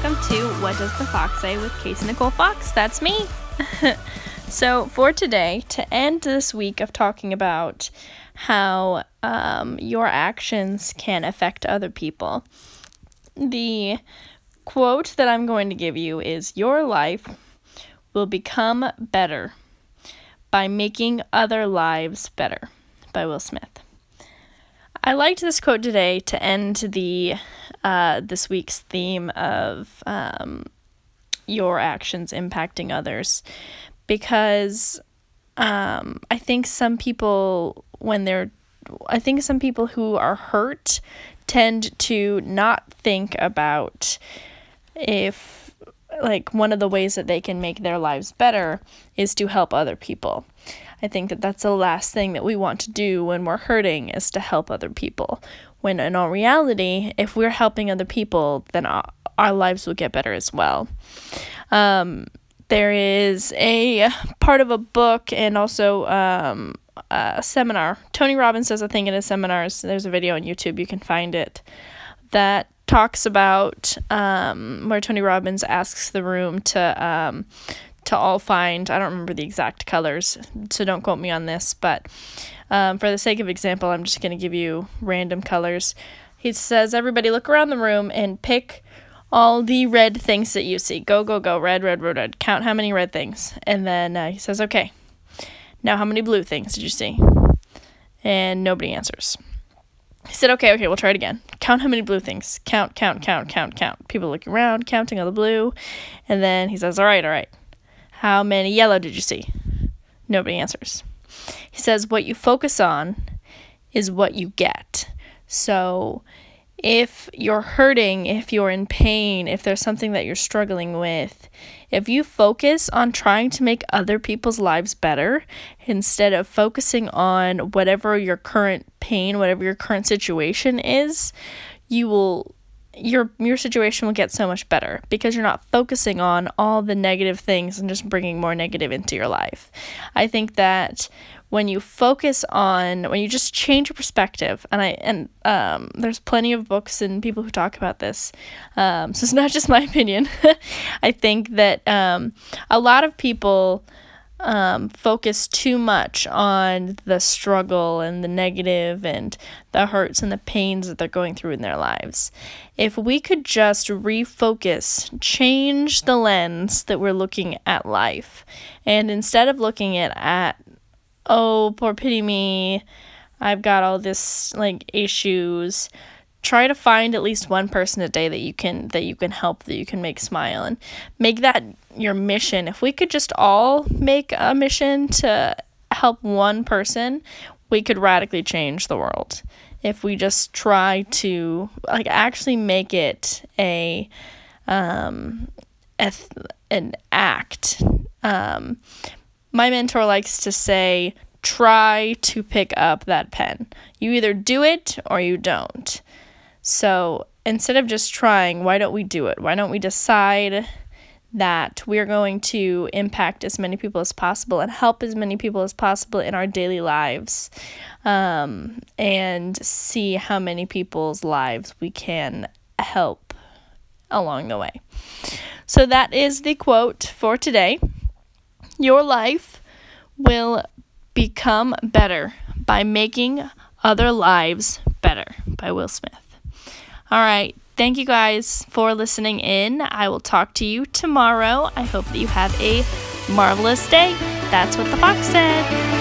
to What Does the Fox Say with Casey Nicole Fox. That's me. so, for today, to end this week of talking about how um, your actions can affect other people, the quote that I'm going to give you is Your life will become better by making other lives better by Will Smith. I liked this quote today to end the uh, this week's theme of um, your actions impacting others because um, I think some people, when they're, I think some people who are hurt tend to not think about if, like, one of the ways that they can make their lives better is to help other people. I think that that's the last thing that we want to do when we're hurting is to help other people. When in all reality, if we're helping other people, then our, our lives will get better as well. Um, there is a part of a book and also um, a seminar. Tony Robbins does a thing in his seminars. There's a video on YouTube, you can find it, that talks about um, where Tony Robbins asks the room to um, to all find. I don't remember the exact colors, so don't quote me on this, but um, for the sake of example, I'm just going to give you random colors. He says, Everybody look around the room and pick all the red things that you see. Go, go, go. Red, red, red, red. Count how many red things. And then uh, he says, Okay, now how many blue things did you see? And nobody answers. He said, Okay, okay, we'll try it again. Count how many blue things. Count, count, count, count, count. People looking around, counting all the blue. And then he says, All right, all right. How many yellow did you see? Nobody answers. He says, What you focus on is what you get. So if you're hurting, if you're in pain, if there's something that you're struggling with, if you focus on trying to make other people's lives better instead of focusing on whatever your current pain, whatever your current situation is, you will your your situation will get so much better because you're not focusing on all the negative things and just bringing more negative into your life. I think that when you focus on when you just change your perspective and I and um, there's plenty of books and people who talk about this um, so it's not just my opinion I think that um, a lot of people um, focus too much on the struggle and the negative and the hurts and the pains that they're going through in their lives. If we could just refocus, change the lens that we're looking at life, and instead of looking at, at oh, poor pity me, I've got all this like issues, try to find at least one person a day that you can that you can help that you can make smile and make that your mission. If we could just all make a mission to help one person we could radically change the world. If we just try to like actually make it a um an act. Um my mentor likes to say try to pick up that pen. You either do it or you don't so instead of just trying, why don't we do it? Why don't we decide that we're going to impact as many people as possible and help as many people as possible in our daily lives um, and see how many people's lives we can help along the way. So that is the quote for today. Your life will become better by making other lives better by Will Smith. All right. Thank you guys for listening in. I will talk to you tomorrow. I hope that you have a marvelous day. That's what the fox said.